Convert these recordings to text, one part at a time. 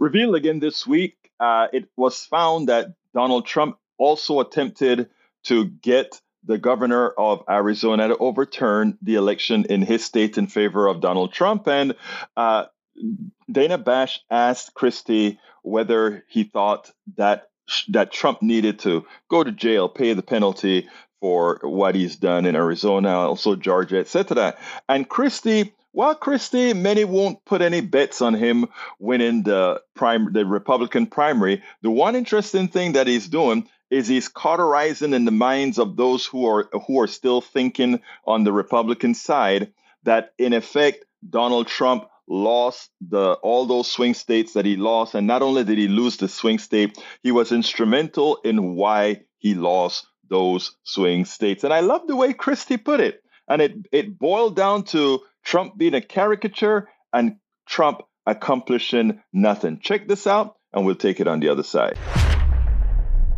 Revealed again this week, uh, it was found that Donald Trump also attempted to get the governor of Arizona to overturn the election in his state in favor of Donald Trump. And uh, Dana Bash asked Christie whether he thought that that Trump needed to go to jail, pay the penalty for what he's done in Arizona, also Georgia, etc. And Christie, well, Christie, many won't put any bets on him winning the prime, the Republican primary. The one interesting thing that he's doing is he's cauterizing in the minds of those who are who are still thinking on the Republican side that in effect Donald Trump lost the all those swing states that he lost. And not only did he lose the swing state he was instrumental in why he lost those swing states. And i love the way christie put it. And it it boiled down to trump being a caricature and trump accomplishing nothing check this out and we'll take it on the other side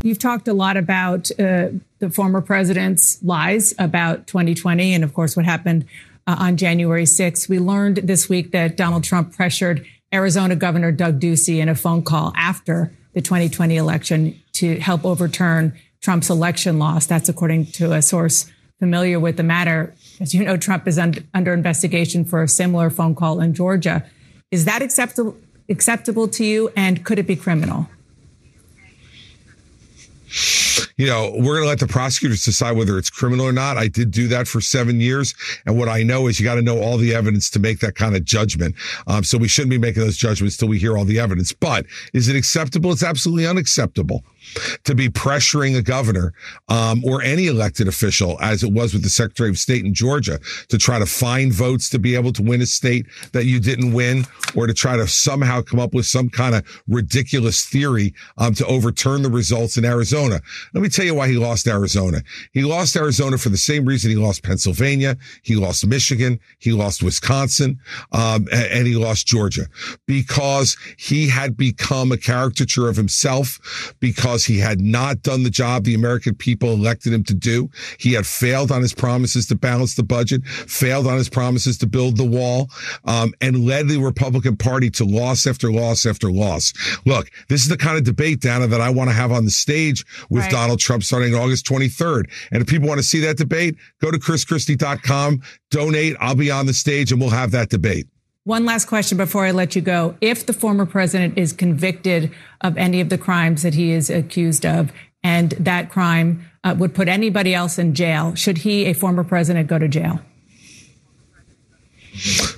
You've talked a lot about uh, the former president's lies about 2020 and, of course, what happened uh, on January 6th. We learned this week that Donald Trump pressured Arizona Governor Doug Ducey in a phone call after the 2020 election to help overturn Trump's election loss. That's according to a source familiar with the matter. As you know, Trump is un- under investigation for a similar phone call in Georgia. Is that acceptable acceptable to you and could it be criminal? You know, we're going to let the prosecutors decide whether it's criminal or not. I did do that for seven years. And what I know is you got to know all the evidence to make that kind of judgment. Um, so we shouldn't be making those judgments till we hear all the evidence. But is it acceptable? It's absolutely unacceptable to be pressuring a governor um, or any elected official, as it was with the Secretary of State in Georgia, to try to find votes to be able to win a state that you didn't win, or to try to somehow come up with some kind of ridiculous theory um, to overturn the results in Arizona. Let me tell you why he lost Arizona. He lost Arizona for the same reason he lost Pennsylvania, he lost Michigan, he lost Wisconsin, um, and he lost Georgia because he had become a caricature of himself because he had not done the job the American people elected him to do. He had failed on his promises to balance the budget, failed on his promises to build the wall, um, and led the Republican Party to loss after loss after loss. Look, this is the kind of debate, Dana, that I want to have on the stage with right. Donald Trump starting August 23rd. And if people want to see that debate, go to chrischristie.com, donate. I'll be on the stage and we'll have that debate. One last question before I let you go. If the former president is convicted of any of the crimes that he is accused of, and that crime uh, would put anybody else in jail, should he, a former president, go to jail?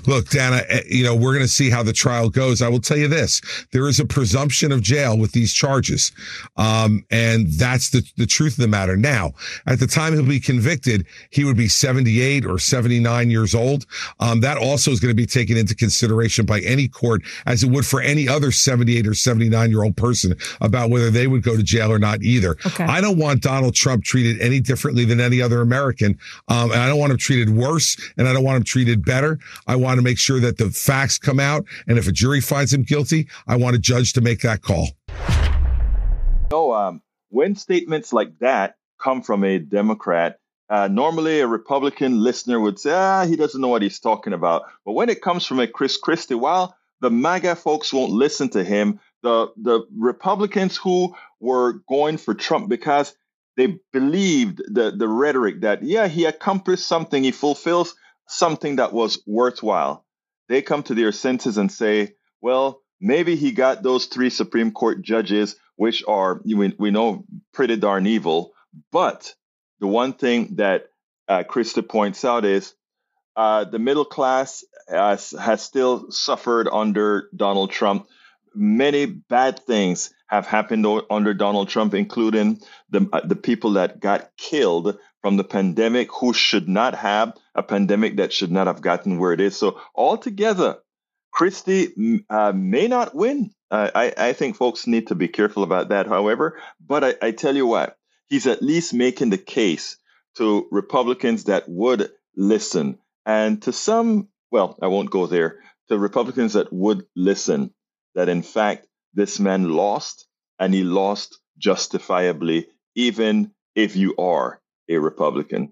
Look, Dana, eh, you know, we're going to see how the trial goes. I will tell you this. There is a presumption of jail with these charges. Um, and that's the, the truth of the matter. Now, at the time he'll be convicted, he would be 78 or 79 years old. Um, that also is going to be taken into consideration by any court as it would for any other 78 or 79 year old person about whether they would go to jail or not either. Okay. I don't want Donald Trump treated any differently than any other American. Um, and I don't want him treated worse and I don't want him treated better. I want to make sure that the facts come out. And if a jury finds him guilty, I want a judge to make that call. No, um, when statements like that come from a Democrat, uh, normally a Republican listener would say, ah, he doesn't know what he's talking about. But when it comes from a Chris Christie, while the MAGA folks won't listen to him, the, the Republicans who were going for Trump because they believed the, the rhetoric that, yeah, he accomplished something, he fulfills something that was worthwhile, they come to their senses and say, well, maybe he got those three Supreme Court judges, which are, we, we know, pretty darn evil. But the one thing that uh, Christie points out is uh, the middle class has, has still suffered under Donald Trump. Many bad things have happened under Donald Trump, including the, uh, the people that got killed from the pandemic who should not have, a pandemic that should not have gotten where it is. So altogether, Christie uh, may not win. Uh, I, I, think folks need to be careful about that, however. But I, I tell you what, he's at least making the case to Republicans that would listen. And to some, well, I won't go there, to Republicans that would listen, that in fact, this man lost and he lost justifiably, even if you are a Republican.